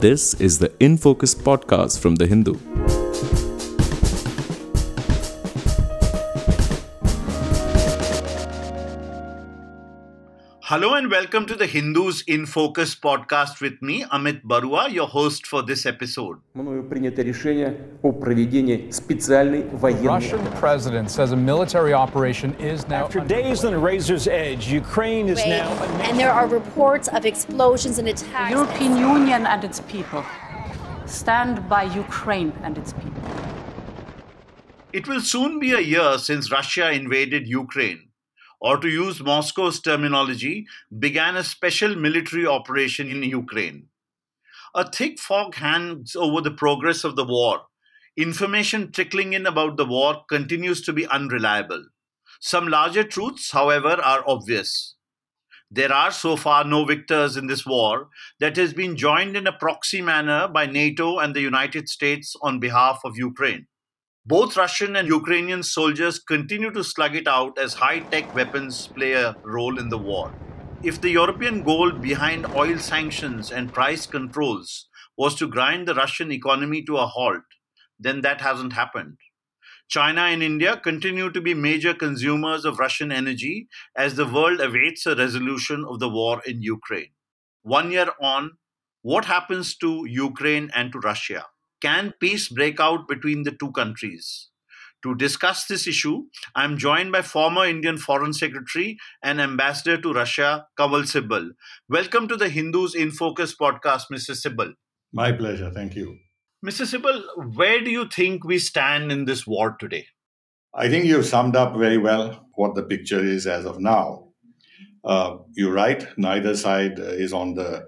This is the In Focus podcast from The Hindu. Hello and welcome to the Hindus in Focus podcast with me, Amit Baruah, your host for this episode. Russian president says a military operation is now. After days on a razor's edge, Ukraine is Wait, now. And there are reports of explosions and attacks. The European Union and its people stand by Ukraine and its people. It will soon be a year since Russia invaded Ukraine or to use Moscow's terminology, began a special military operation in Ukraine. A thick fog hangs over the progress of the war. Information trickling in about the war continues to be unreliable. Some larger truths, however, are obvious. There are so far no victors in this war that has been joined in a proxy manner by NATO and the United States on behalf of Ukraine. Both Russian and Ukrainian soldiers continue to slug it out as high tech weapons play a role in the war. If the European goal behind oil sanctions and price controls was to grind the Russian economy to a halt, then that hasn't happened. China and India continue to be major consumers of Russian energy as the world awaits a resolution of the war in Ukraine. One year on, what happens to Ukraine and to Russia? Can peace break out between the two countries? To discuss this issue, I am joined by former Indian Foreign Secretary and Ambassador to Russia, Kanwal Sibal. Welcome to the Hindus in Focus podcast, Mr. Sibal. My pleasure. Thank you. Mr. Sibal, where do you think we stand in this war today? I think you've summed up very well what the picture is as of now. Uh, you're right. Neither side is on the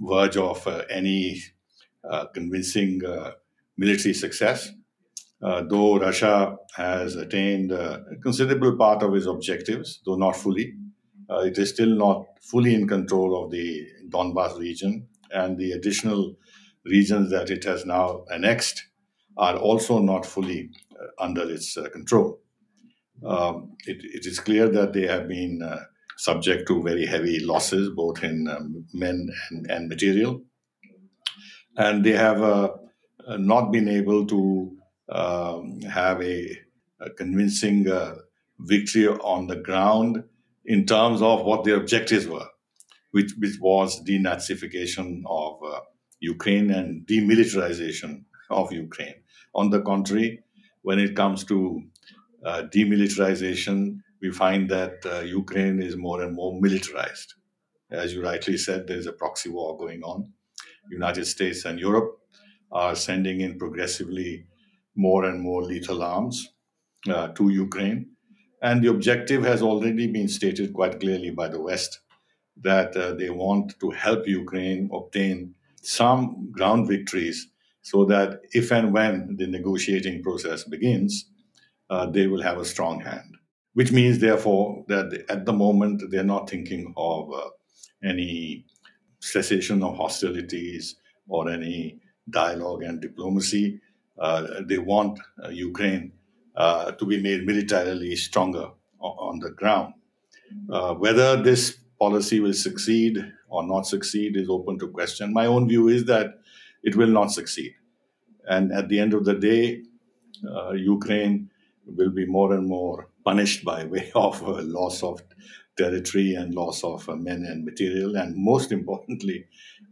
verge of uh, any convincing uh, military success. Uh, though Russia has attained uh, a considerable part of its objectives, though not fully, uh, it is still not fully in control of the Donbas region, and the additional regions that it has now annexed are also not fully uh, under its uh, control. Um, it, it is clear that they have been uh, subject to very heavy losses, both in um, men and, and material, and they have uh, uh, not been able to um, have a, a convincing uh, victory on the ground in terms of what their objectives were, which, which was denazification of uh, Ukraine and demilitarization of Ukraine. On the contrary, when it comes to uh, demilitarization, we find that uh, Ukraine is more and more militarized. As you rightly said, there is a proxy war going on. United States and Europe are sending in progressively more and more lethal arms uh, to Ukraine. And the objective has already been stated quite clearly by the West that uh, they want to help Ukraine obtain some ground victories so that if and when the negotiating process begins, uh, they will have a strong hand. Which means, therefore, that at the moment they're not thinking of uh, any cessation of hostilities or any dialogue and diplomacy. Uh, they want uh, Ukraine uh, to be made militarily stronger on the ground. Uh, whether this policy will succeed or not succeed is open to question. My own view is that it will not succeed. And at the end of the day, uh, Ukraine will be more and more punished by way of loss of territory and loss of uh, men and material. And most importantly,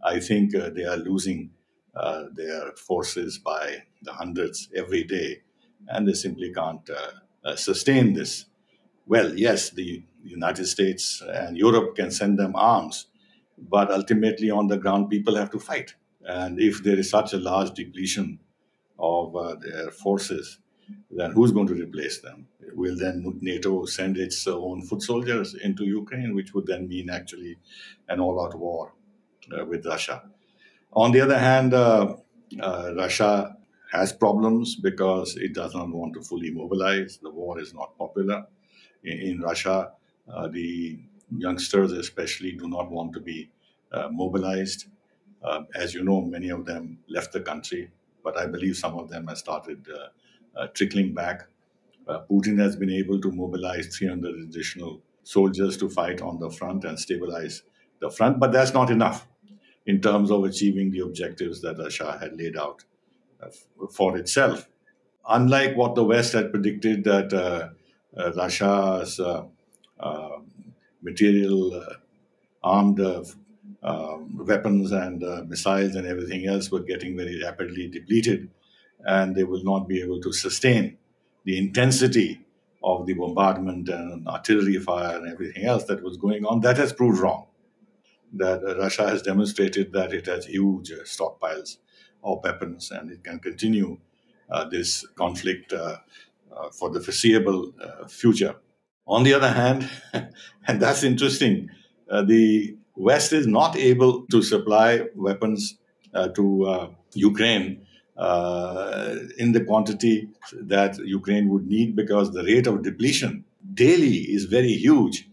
I think uh, they are losing uh, their forces by the hundreds every day, and they simply can't sustain this. Well, yes, the United States and Europe can send them arms, but ultimately on the ground, people have to fight. And if there is such a large depletion of uh, their forces, then who's going to replace them? Will then NATO send its own foot soldiers into Ukraine, which would then mean actually an all out war uh, with Russia? On the other hand, uh, uh, Russia has problems because it does not want to fully mobilize. The war is not popular. In, in Russia, uh, the youngsters, especially, do not want to be uh, mobilized. Uh, as you know, many of them left the country, but I believe some of them have started uh, uh, trickling back. Uh, Putin has been able to mobilize 300 additional soldiers to fight on the front and stabilize the front, but that's not enough. in terms of achieving the objectives that Russia had laid out uh, for itself. Unlike what the West had predicted, that uh, uh, Russia's uh, uh, material armed um, weapons and missiles and everything else were getting very rapidly depleted, and they will not be able to sustain the intensity of the bombardment and artillery fire and everything else that was going on. That has proved wrong. That Russia has demonstrated that it has huge stockpiles of weapons and it can continue uh, this conflict uh, uh, for the foreseeable uh, future. On the other hand, and that's interesting, uh, the West is not able to supply weapons uh, to Ukraine uh, in the quantity that Ukraine would need because the rate of depletion daily is very huge.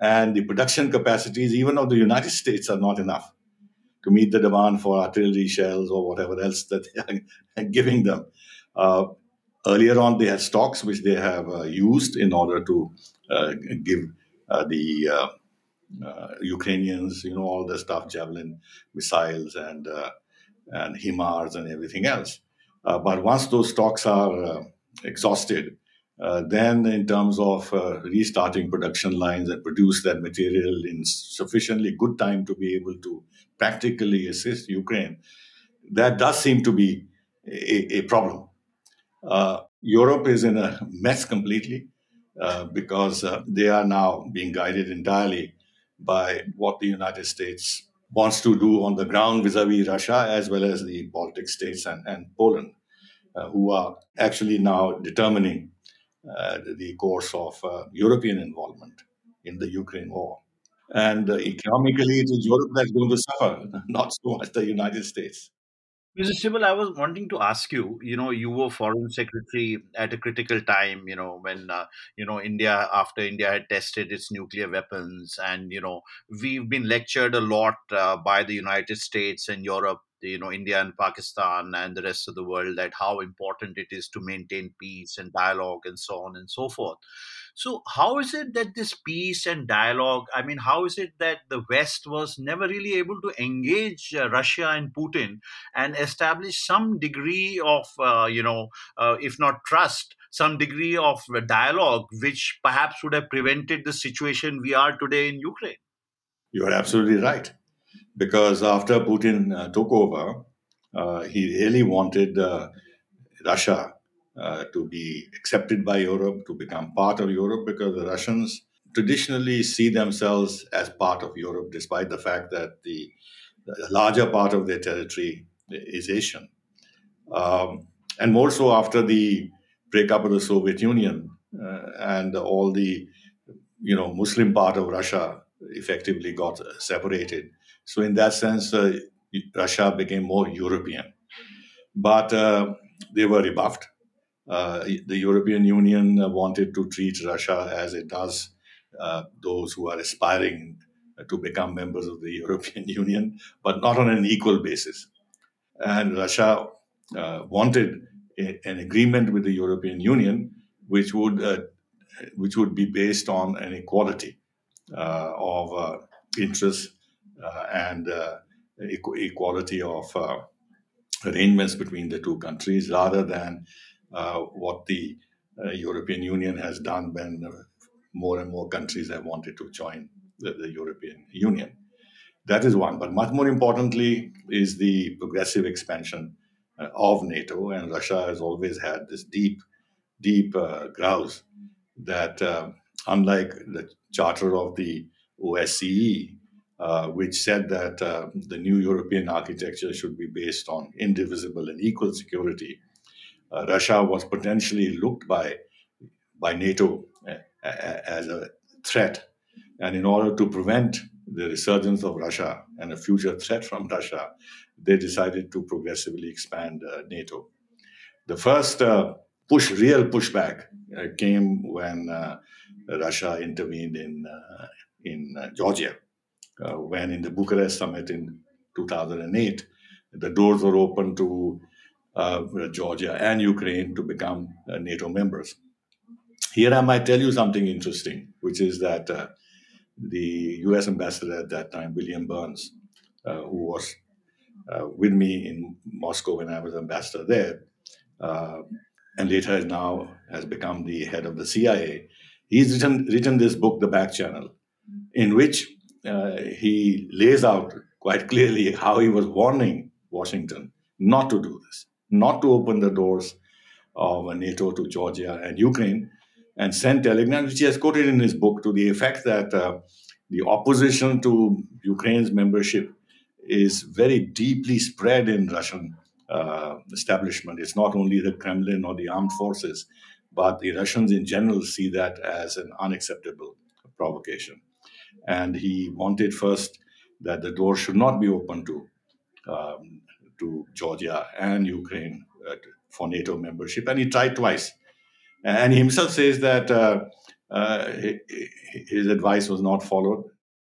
And the production capacities, even of the United States, are not enough to meet the demand for artillery shells or whatever else that they are giving them. Uh, earlier on, they had stocks which they have uh, used in order to uh, give uh, the uh, Ukrainians, you know, all the stuff, javelin missiles and and HIMARS and everything else. Uh, but once those stocks are uh, exhausted, uh, then in terms of uh, restarting production lines and produce that material in sufficiently good time to be able to practically assist Ukraine, that does seem to be a, a problem. Uh, Europe is in a mess completely uh, because they are now being guided entirely by what the United States wants to do on the ground vis-a-vis Russia, as well as the Baltic states and, and Poland, uh, who are actually now determining uh, the course of uh, European involvement in the Ukraine war. And uh, economically, it is Europe that's going to suffer, not so much the United States. Mr. Sibal, I was wanting to ask you, you know, you were foreign secretary at a critical time, you know, when, uh, you know, India, after India had tested its nuclear weapons. And, you know, we've been lectured a lot uh, by the United States and Europe you know India and Pakistan and the rest of the world that how important it is to maintain peace and dialogue and so on and so forth. So how is it that this peace and dialogue? I mean, how is it that the West was never really able to engage uh, Russia and Putin and establish some degree of uh, you know, uh, if not trust, some degree of dialogue, which perhaps would have prevented the situation we are today in Ukraine? You are absolutely right because after Putin uh, took over, uh, he really wanted uh, Russia uh, to be accepted by Europe, to become part of Europe, because the Russians traditionally see themselves as part of Europe, despite the fact that the, the larger part of their territory is Asian. Um, and more so after the breakup of the Soviet Union uh, and all the you know Muslim part of Russia effectively got separated so, in that sense, uh, Russia became more European. But uh, they were rebuffed. Uh, the European Union wanted to treat Russia as it does uh, those who are aspiring to become members of the European Union, but not on an equal basis. And Russia uh, wanted a, an agreement with the European Union, which would uh, which would be based on an equality of interests uh, and uh, equality of uh, arrangements between the two countries rather than what the European Union has done when more and more countries have wanted to join the, the European Union. That is one. But much more importantly is the progressive expansion uh, of NATO. And Russia has always had this deep, deep uh, grouse that, uh, unlike the charter of the OSCE, uh, which said that uh, the new European architecture should be based on indivisible and equal security. Uh, Russia was potentially looked by by NATO uh, as a threat, and in order to prevent the resurgence of Russia and a future threat from Russia, they decided to progressively expand uh, NATO. The first uh, push, real pushback, came when Russia intervened in in Georgia uh, when in the Bucharest summit in 2008, the doors were open to uh, Georgia and Ukraine to become uh, NATO members. Here I might tell you something interesting, which is that uh, the US ambassador at that time, William Burns, uh, who was uh, with me in Moscow when I was ambassador there, uh, and later now has become the head of the CIA. He's written, written this book, The Back Channel, in which uh, he lays out quite clearly how he was warning Washington not to do this, not to open the doors of NATO to Georgia and Ukraine, and sent telegrams, which he has quoted in his book, to the effect that uh, the opposition to Ukraine's membership is very deeply spread in Russian uh, establishment. It's not only the Kremlin or the armed forces, but the Russians in general see that as an unacceptable provocation. And he wanted first that the door should not be open to um, to Georgia and Ukraine uh, for NATO membership, and he tried twice. And he himself says that uh, uh, his advice was not followed.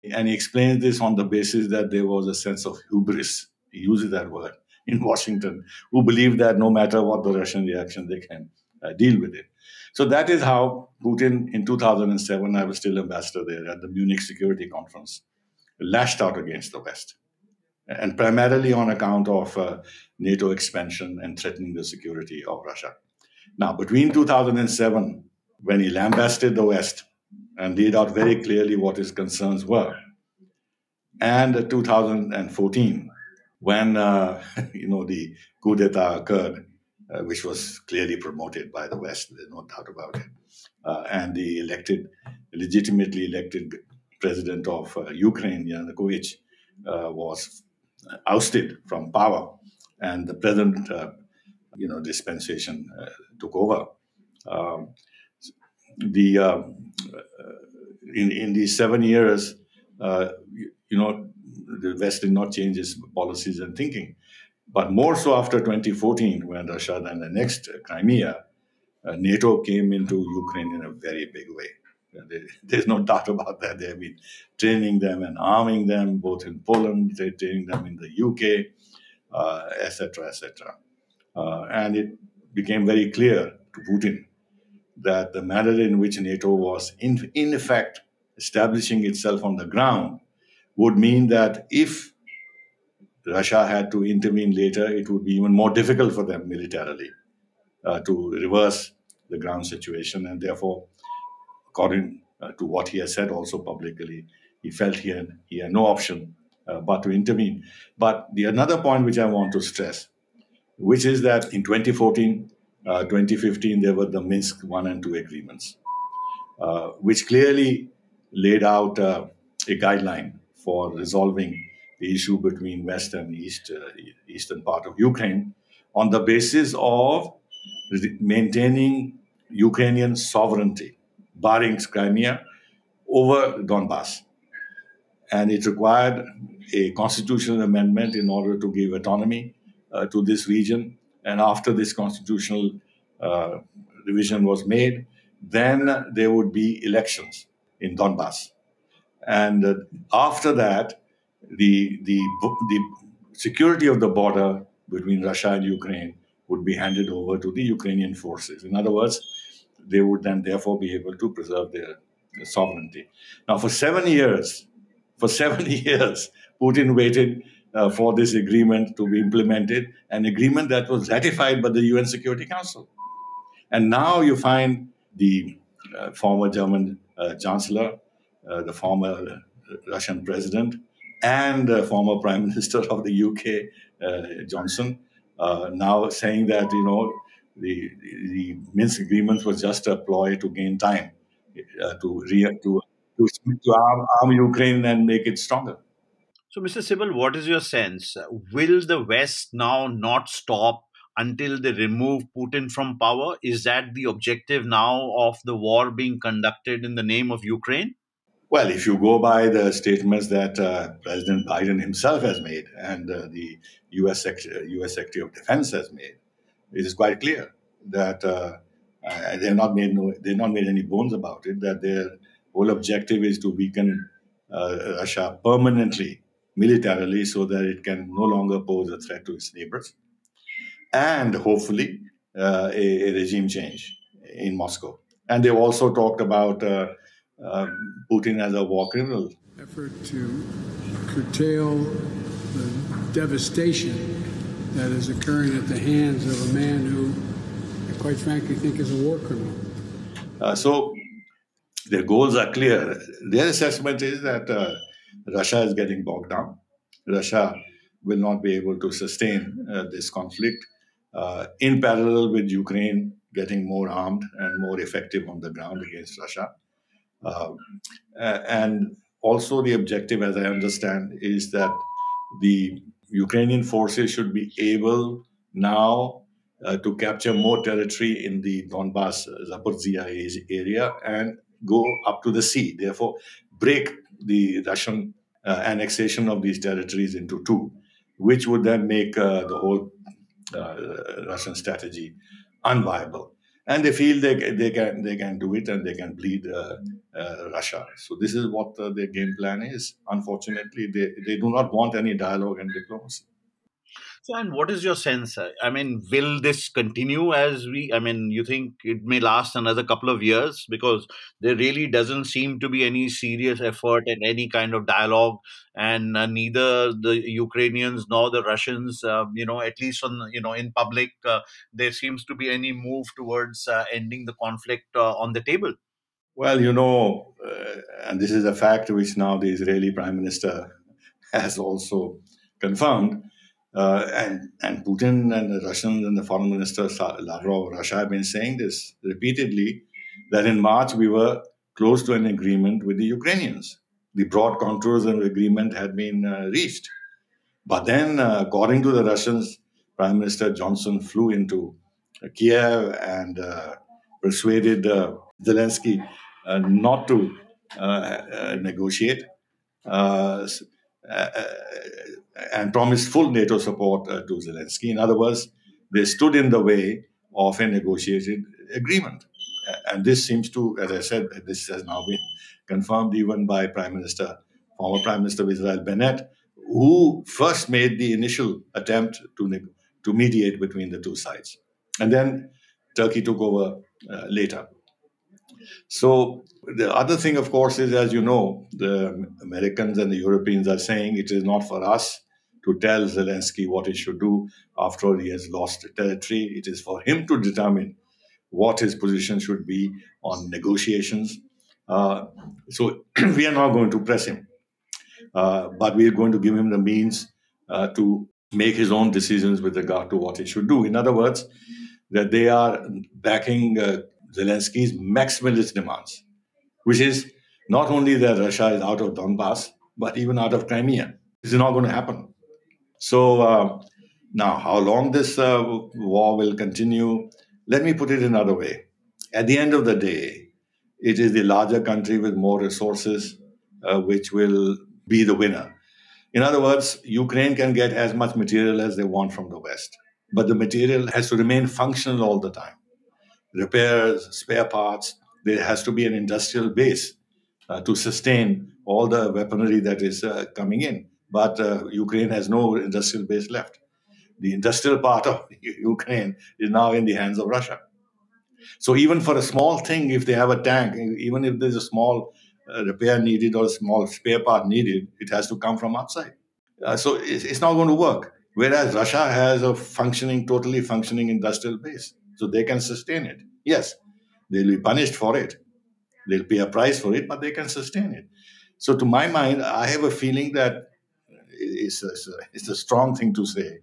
And he explains this on the basis that there was a sense of hubris. He uses that word in Washington, who believe that no matter what the Russian reaction, they can uh, deal with it. So that is how Putin, in 2007, I was still ambassador there at the Munich Security Conference, lashed out against the West, and primarily on account of uh, NATO expansion and threatening the security of Russia. Now, between 2007, when he lambasted the West and laid out very clearly what his concerns were, and 2014, when uh, you know the coup d'état occurred, uh, which was clearly promoted by the West, there's no doubt about it, uh, and the elected, legitimately elected president of uh, Ukraine, Yanukovych, uh, was ousted from power, and the present, uh, you know, dispensation took over. Um, the in in these seven years, you, you know, the West did not change its policies and thinking. But more so after 2014, when Russia then annexed Crimea, uh, NATO came into Ukraine in a very big way. There's no doubt about that. They have been training them and arming them, both in Poland, they're training them in the UK, etc., uh, etc. Et uh, and it became very clear to Putin that the manner in which NATO was, in, in effect, establishing itself on the ground would mean that if Russia had to intervene later, it would be even more difficult for them militarily uh, to reverse the ground situation. And therefore, according uh, to what he has said also publicly, he felt he had, he had no option uh, but to intervene. But the another point which I want to stress, which is that in 2014, uh, 2015, there were the Minsk 1 and 2 agreements, which clearly laid out a guideline for resolving the issue between west and east, uh, eastern part of Ukraine on the basis of maintaining Ukrainian sovereignty, barring Crimea, over Donbass. And it required a constitutional amendment in order to give autonomy uh, to this region. And after this constitutional uh, revision was made, then there would be elections in Donbass. And uh, after that, the, the, the security of the border between Russia and Ukraine would be handed over to the Ukrainian forces. In other words, they would then therefore be able to preserve their, sovereignty. Now, for seven years, for seven years, Putin waited uh, for this agreement to be implemented, an agreement that was ratified by the UN Security Council. And now you find the uh, former German uh, Chancellor, uh, the former Russian president, and former Prime Minister of the UK, uh, Johnson, uh, now saying that you know the the Minsk agreements was just a ploy to gain time uh, to re- to to, to arm, arm Ukraine and make it stronger. So, Mr. Sibal, what is your sense? Will the West now not stop until they remove Putin from power? Is that the objective now of the war being conducted in the name of Ukraine? Well, if you go by the statements that uh, President Biden himself has made and uh, the U.S. U.S. Secretary of Defense has made, it is quite clear that uh, uh they have not made no, they not made any bones about it. That their whole objective is to weaken uh, Russia permanently, militarily, so that it can no longer pose a threat to its neighbors, and hopefully uh, a, a, regime change in Moscow. And they've also talked about um, Putin as a war criminal. Effort to curtail the devastation that is occurring at the hands of a man who, I quite frankly, think is a war criminal. Uh, so their goals are clear. Their assessment is that uh, Russia is getting bogged down. Russia will not be able to sustain uh, this conflict. Uh, in parallel with Ukraine getting more armed and more effective on the ground against Russia. Uh, and also, the objective, as I understand, is that the Ukrainian forces should be able now uh, to capture more territory in the Donbass, Zaporizhia area, and go up to the sea. Therefore, break the Russian uh, annexation of these territories into two, which would then make uh, the whole uh, Russian strategy unviable. And they feel they, they can they can do it and they can bleed uh, uh, Russia. So this is what their game plan is. Unfortunately, they, they do not want any dialogue and diplomacy. So, and what is your sense? I mean, will this continue as we? I mean, you think it may last another couple of years because there really doesn't seem to be any serious effort and any kind of dialogue, and uh, neither the Ukrainians nor the Russians, uh, you know, at least on you know in public, uh, there seems to be any move towards uh, ending the conflict uh, on the table. Well, you know, uh, and this is a fact which now the Israeli Prime Minister has also confirmed uh, and, and Putin and the Russians and the foreign minister Lavrov Russia have been saying this repeatedly that in March we were close to an agreement with the Ukrainians. The broad contours of agreement had been uh, reached. But then, uh, according to the Russians, Prime Minister Johnson flew into Kiev and uh, persuaded uh, Zelensky uh, not to negotiate and promised full NATO support uh, to Zelensky. In other words, they stood in the way of a negotiated agreement. And this seems to, as I said, this has now been confirmed even by Prime Minister, former Prime Minister of Israel Bennett, who first made the initial attempt to, to mediate between the two sides. And then Turkey took over uh, later. So the other thing, of course, is as you know, the Americans and the Europeans are saying it is not for us to tell Zelensky what he should do after all, he has lost territory. It is for him to determine what his position should be on negotiations. Uh, so we are not going to press him, uh, but we are going to give him the means uh, to make his own decisions with regard to what he should do. In other words, that they are backing uh, Zelensky's maximalist demands, which is not only that Russia is out of Donbass, but even out of Crimea. This is not going to happen. So uh, now, how long this uh, war will continue? Let me put it another way. At the end of the day, it is the larger country with more resources uh, which will be the winner. In other words, Ukraine can get as much material as they want from the West, but the material has to remain functional all the time. Repairs, spare parts, there has to be an industrial base uh, to sustain all the weaponry that is uh, coming in but uh, Ukraine has no industrial base left. The industrial part of Ukraine is now in the hands of Russia. So even for a small thing, if they have a tank, even if there's a small uh, repair needed or a small spare part needed, it has to come from outside. Uh, so it's, it's not going to work. Whereas Russia has a functioning, totally functioning industrial base, so they can sustain it. Yes, they'll be punished for it. They'll pay a price for it, but they can sustain it. So, to my mind, I have a feeling that it's a, it's a strong thing to say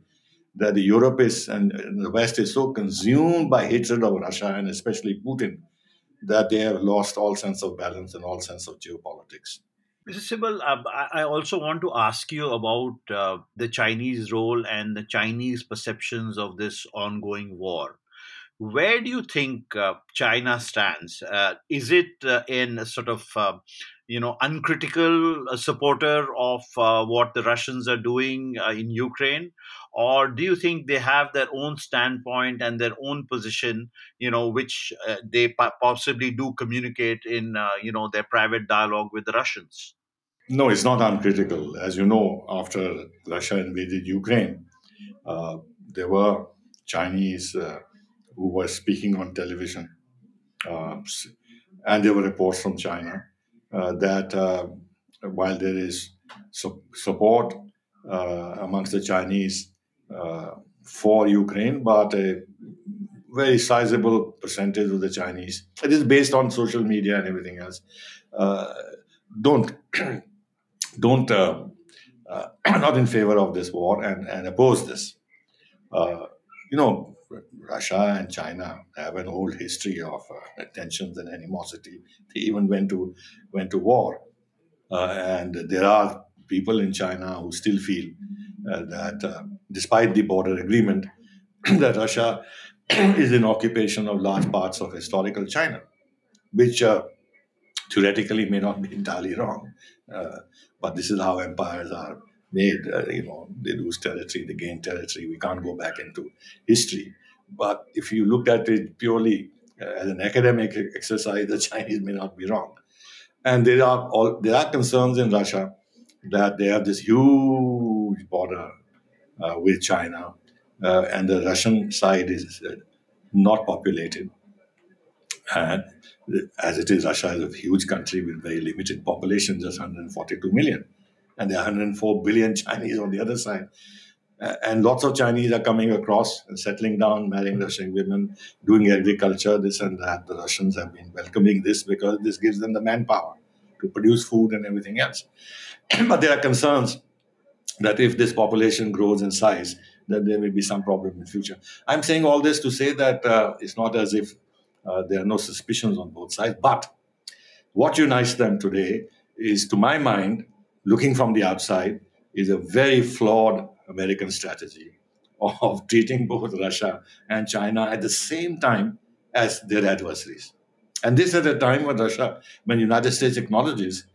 that Europe is and the West is so consumed by hatred of Russia and especially Putin that they have lost all sense of balance and all sense of geopolitics. Mr. Sibal, uh, I also want to ask you about uh, the Chinese role and the Chinese perceptions of this ongoing war. Where do you think uh, China stands? Uh, is it uh, in sort of uh, you know uncritical uh, supporter of uh, what the Russians are doing uh, in Ukraine, or do you think they have their own standpoint and their own position, you know, which uh, they possibly do communicate in uh, you know their private dialogue with the Russians? No, it's not uncritical. As you know, after Russia invaded Ukraine, uh, there were Chinese who were speaking on television, and there were reports from China that uh, while there is su- support uh, amongst the Chinese uh, for Ukraine, but a very sizable percentage of the Chinese, it is based on social media and everything else, uh, don't don't uh, uh, not in favor of this war and, and oppose this. Uh, you know, Russia and China have an old history of uh, tensions and animosity. They even went to went to war, uh, and there are people in China who still feel uh, that, uh, despite the border agreement, that Russia is in occupation of large parts of historical China, which uh, theoretically may not be entirely wrong. Uh, but this is how empires are made. You know, they lose territory, they gain territory. We can't go back into history. But if you look at it purely uh, as an academic exercise, the Chinese may not be wrong. And there are all, there are concerns in Russia that they have this huge border uh, with China, uh, and the Russian side is uh, not populated. And as it is, Russia is a huge country with very limited population, just 142 million. And there are 104 billion Chinese on the other side. And lots of Chinese are coming across and settling down, marrying Russian women, doing agriculture, this and that. The Russians have been welcoming this because this gives them the manpower to produce food and everything else. but there are concerns that if this population grows in size, then there will be some problem in the future. I'm saying all this to say that uh, it's not as if uh, there are no suspicions on both sides. But what unites them today is, to my mind, looking from the outside, is a very flawed American strategy of treating both Russia and China at the same time as their adversaries. And this at a time when Russia, when the United States acknowledges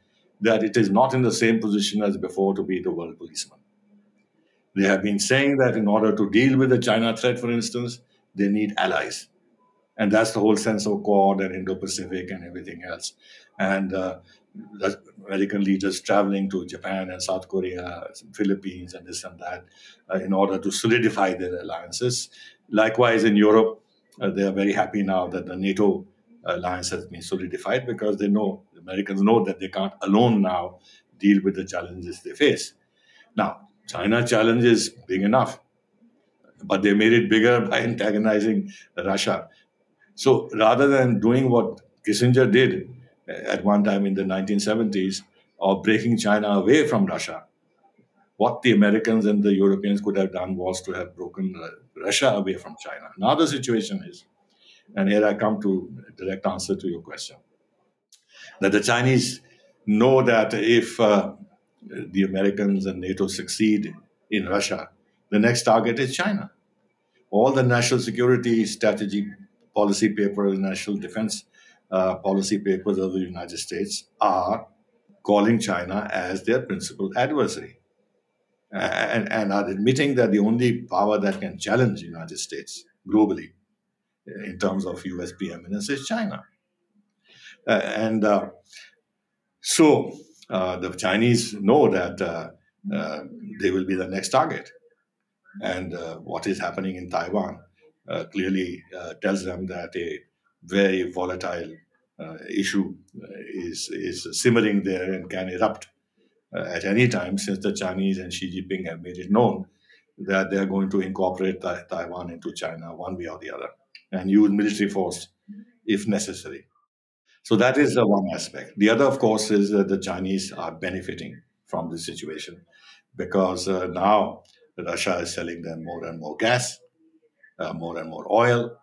that it is not in the same position as before to be the world policeman. They have been saying that in order to deal with the China threat, for instance, they need allies. And that's the whole sense of Quad and Indo Pacific and everything else. And uh, American leaders traveling to Japan and South Korea, Philippines, and this and that uh, in order to solidify their alliances. Likewise, in Europe, uh, they are very happy now that the NATO alliance has been solidified because they know, the Americans know that they can't alone now deal with the challenges they face. Now, China challenge is big enough, but they made it bigger by antagonizing Russia. So rather than doing what Kissinger did at one time in the 1970s of breaking China away from Russia, what the Americans and the Europeans could have done was to have broken uh, Russia away from China. Now the situation is and here I come to direct answer to your question. That the Chinese know that if uh, the Americans and NATO succeed in Russia, the next target is China. All the national security strategy policy papers, national defense uh, policy papers of the United States are calling China as their principal adversary. And, and are admitting that the only power that can challenge the United States globally in terms of US preeminence is China. Uh, and uh, so uh, the Chinese know that uh, uh, they will be the next target. And uh, what is happening in Taiwan clearly tells them that a very volatile issue is, is simmering there and can erupt at any time since the Chinese and Xi Jinping have made it known that they are going to incorporate Taiwan into China one way or the other and use military force if necessary. So that is the one aspect. The other, of course, is that the Chinese are benefiting from this situation because uh, now Russia is selling them more and more gas, uh, more and more oil.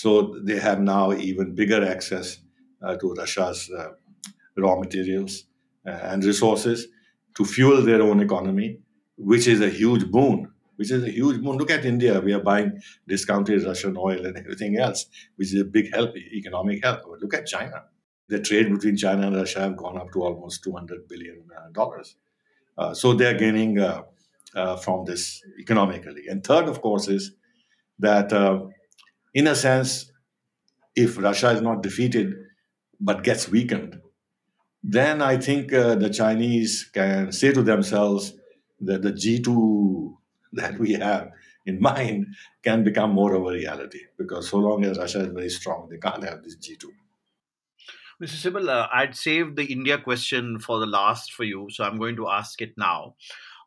So they have now even bigger access uh, to Russia's uh, raw materials uh, and resources to fuel their own economy, which is a huge boon which is a huge boon. Look at India. We are buying discounted Russian oil and everything else, which is a big help, economic help. But look at China. The trade between China and Russia have gone up to almost $200 billion. Uh, so they're gaining uh, uh, from this economically. And third, of course, is that in a sense, if Russia is not defeated but gets weakened, then I think uh, the Chinese can say to themselves that the G2 that we have in mind can become more of a reality because so long as Russia is very strong, they can't have this G2. Mr. Sibal, uh, I'd saved the India question for the last for you, so I'm going to ask it now.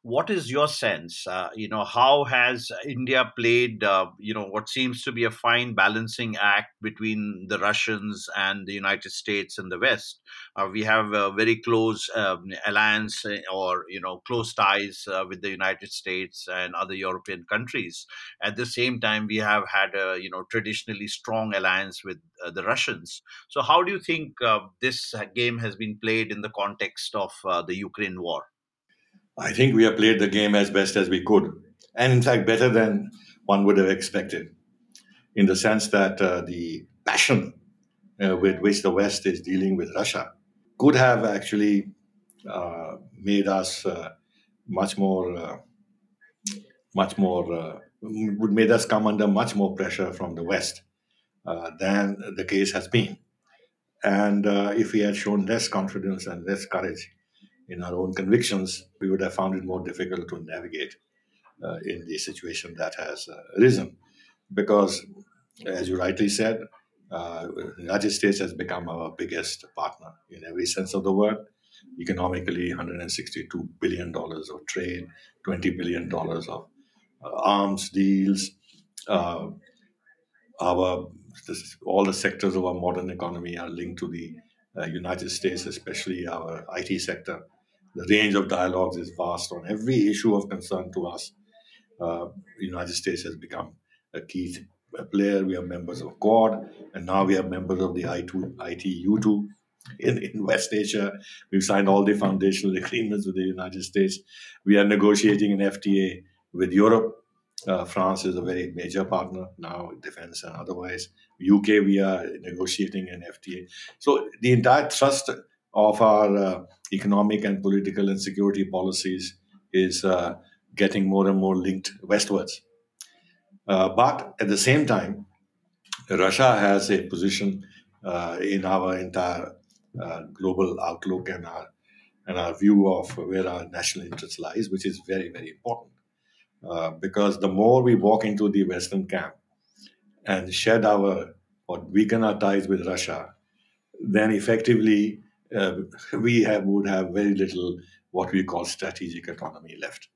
What is your sense? Uh, you know, how has India played, uh, you know, what seems to be a fine balancing act between the Russians and the United States and the West? Uh, we have a very close um, alliance uh, or, you know, close ties uh, with the United States and other European countries. At the same time, we have had a, you know, traditionally strong alliance with uh, the Russians. So, how do you think this game has been played in the context of the Ukraine war? I think we have played the game as best as we could, and in fact, better than one would have expected, in the sense that uh, the passion uh, with which the West is dealing with Russia could have actually uh, made us uh, much more, uh, much more, uh, would made us come under much more pressure from the West than the case has been. And if we had shown less confidence and less courage, in our own convictions, we would have found it more difficult to navigate uh, in the situation that has uh, arisen. Because, as you rightly said, uh, the United States has become our biggest partner in every sense of the word. Economically, $162 billion of trade, $20 billion of uh, arms deals. Uh, our this, all the sectors of our modern economy are linked to the uh, United States, especially our IT sector the range of dialogues is vast on every issue of concern to us. Uh, the United States has become a key player. We are members of Quad, and now we are members of the I2, I2U2 in, in West Asia. We've signed all the foundational agreements with the United States. We are negotiating an FTA with Europe. Uh, France is a very major partner now, defense and otherwise. UK, we are negotiating an FTA. So the entire thrust of our uh, economic and political and security policies is uh, getting more and more linked westwards. Uh, but at the same time, Russia has a position uh, in our entire uh, global outlook and our and our view of where our national interest lies, which is very very important. Uh, because the more we walk into the Western camp and shed our or weaken our ties with Russia, then effectively uh, we have, would have very little what we call strategic autonomy left.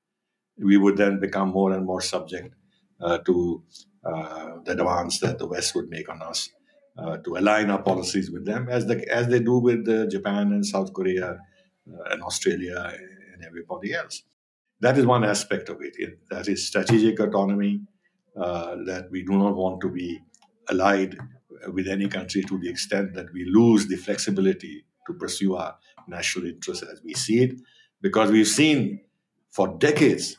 We would then become more and more subject uh, to uh, the demands that the West would make on us uh, to align our policies with them, as the, as they do with uh, Japan and South Korea uh, and Australia and everybody else. That is one aspect of it. it that is strategic autonomy. that we do not want to be allied with any country to the extent that we lose the flexibility to pursue our national interests as we see it, because we've seen for decades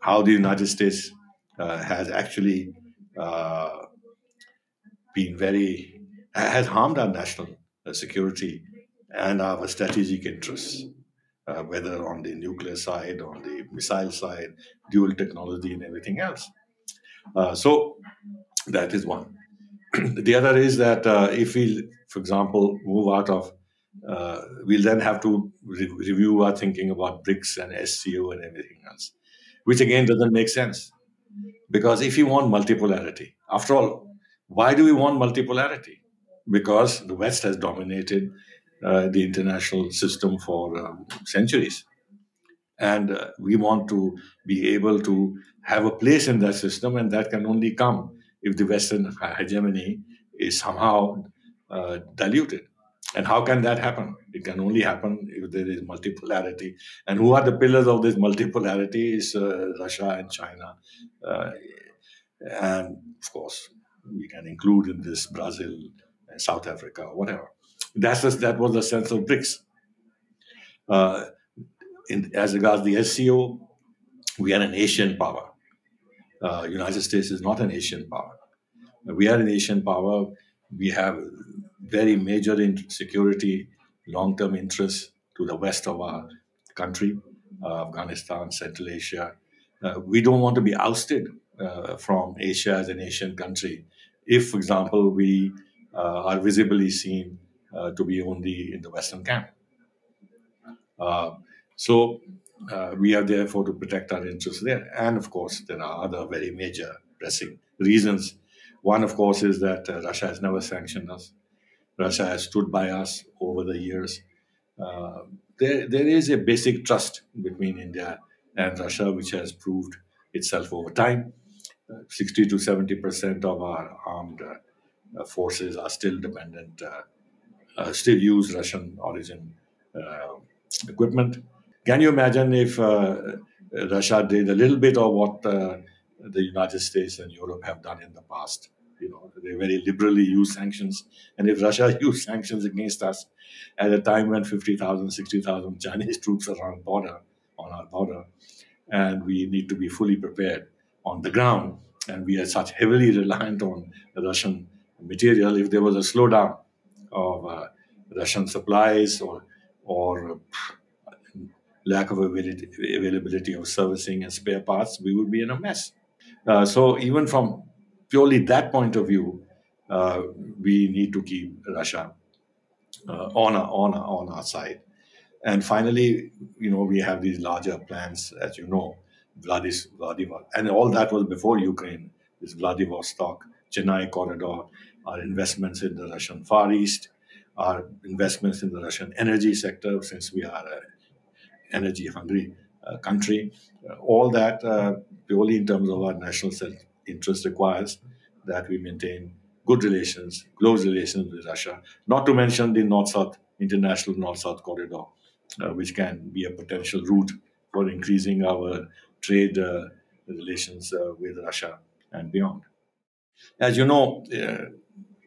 how the United States uh, has actually uh, been very has harmed our national uh, security and our strategic interests, uh, whether on the nuclear side, on the missile side, dual technology, and everything else. Uh, so that is one. the other is that uh, if we, for example, move out of uh, we'll then have to re- review our thinking about BRICS and SCO and everything else, which again doesn't make sense. Because if you want multipolarity, after all, why do we want multipolarity? Because the West has dominated uh, the international system for um, centuries. And uh, we want to be able to have a place in that system, and that can only come if the Western hegemony is somehow uh, diluted. And how can that happen? It can only happen if there is multipolarity. And who are the pillars of this multipolarity? Is uh, Russia and China, uh, and of course we can include in this Brazil and South Africa, whatever. That's just, that was the sense of BRICS. Uh, in, as regards the SCO, we are an Asian power. Uh, United States is not an Asian power. We are an Asian power. We have very major in security, long term interests to the west of our country, uh, Afghanistan, Central Asia. Uh, we don't want to be ousted uh, from Asia as an Asian country if, for example, we uh, are visibly seen uh, to be only in the Western camp. Uh, so we are therefore to protect our interests there. And of course, there are other very major pressing reasons. One, of course, is that Russia has never sanctioned us. Russia has stood by us over the years. Uh, there, there is a basic trust between India and Russia, which has proved itself over time. Uh, 60 to 70 percent of our armed uh, forces are still dependent, uh, still use Russian origin equipment. Can you imagine if Russia did a little bit of what the United States and Europe have done in the past? You know they very liberally use sanctions. And if russia used sanctions against us at a time when 50000 60000 chinese troops are on border on our border and we need to be fully prepared on the ground. And we are such heavily reliant on russian material. If there was a slowdown of uh, russian supplies or or lack of availability of servicing and spare parts we would be in a mess. Uh, so even from purely that point of view, uh, we need to keep Russia uh, on, our, on, our, on our side. And finally, you know, we have these larger plans, as you know, Vladis, Vladivostok, and all that was before Ukraine. This Vladivostok, Chennai corridor, our investments in the Russian Far East, our investments in the Russian energy sector, since we are an energy hungry uh, country. All that uh, purely in terms of our national self interest requires that we maintain good relations, close relations with Russia, not to mention the North South International North South Corridor, uh, which can be a potential route for increasing our trade uh, relations uh, with Russia and beyond. As you know, uh,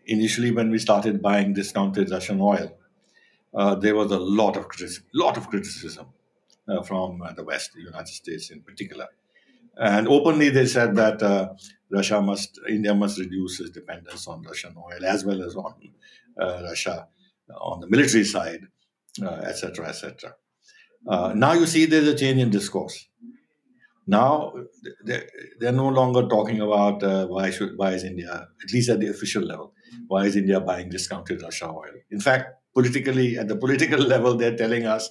initially when we started buying discounted Russian oil, uh, there was a lot of criticism, lot of criticism uh, from the West, the United States in particular. And openly, they said that uh, Russia must, India must reduce its dependence on Russian oil as well as on uh, Russia on the military side, etc., uh, etc. Uh, now you see there's a change in discourse. Now they're, no longer talking about uh, why should why is India, at least at the official level, why is India buying discounted Russia oil? In fact, politically at the political level, they're telling us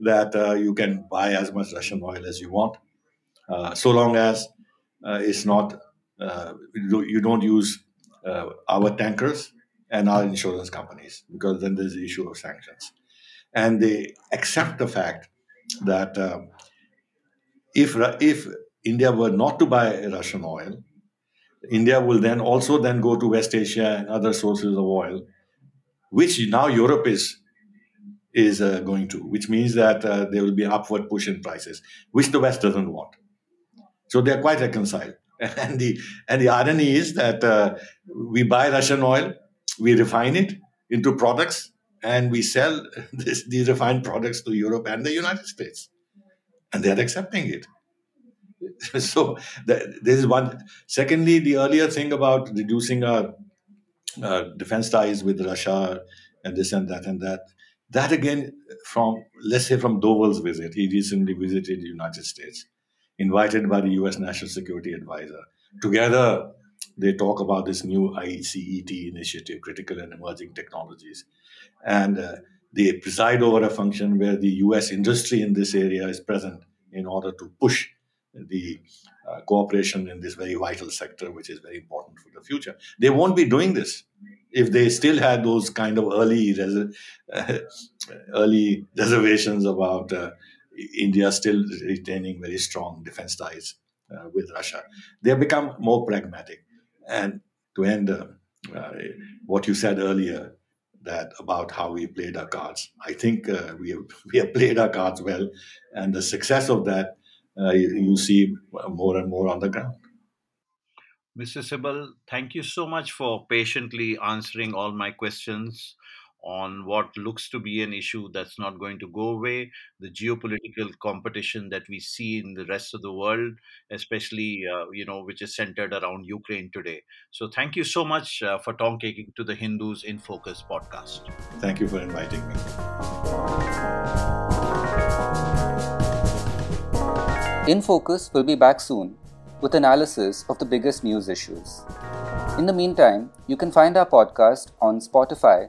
that uh, you can buy as much Russian oil as you want so long as uh, it's not uh, you don't use our tankers and our insurance companies because then there's the issue of sanctions and they accept the fact that if if India were not to buy Russian oil, India will then also then go to West Asia and other sources of oil, which now Europe is is uh, going to, which means that uh, there will be an upward push in prices, which the West doesn't want. So they're quite reconciled. And the and the irony is that uh, we buy Russian oil, we refine it into products, and we sell this, these refined products to Europe and the United States, and they're accepting it. so the, this is one. Secondly, the earlier thing about reducing our uh, defense ties with Russia and this and that and that. That again, from let's say from Doval's visit, he recently visited the United States invited by the US National Security Advisor. Together, they talk about this new ICET initiative, Critical and Emerging Technologies. And uh, they preside over a function where the US industry in this area is present in order to push the uh, cooperation in this very vital sector, which is very important for the future. They won't be doing this if they still had those kind of early res- uh, early reservations about uh, India still retaining very strong defense ties uh, with Russia. They have become more pragmatic. And to end uh, uh, what you said earlier, that about how we played our cards, I think uh, we have we have played our cards well, and the success of that uh, you, you see more and more on the ground. Mr. Sibal, thank you so much for patiently answering all my questions on what looks to be an issue that's not going to go away, the geopolitical competition that we see in the rest of the world, especially uh, you know which is centered around Ukraine today. So thank you so much uh, for talking to the Hindu's in Focus podcast. Thank you for inviting me. In Focus will be back soon with analysis of the biggest news issues. In the meantime, you can find our podcast on Spotify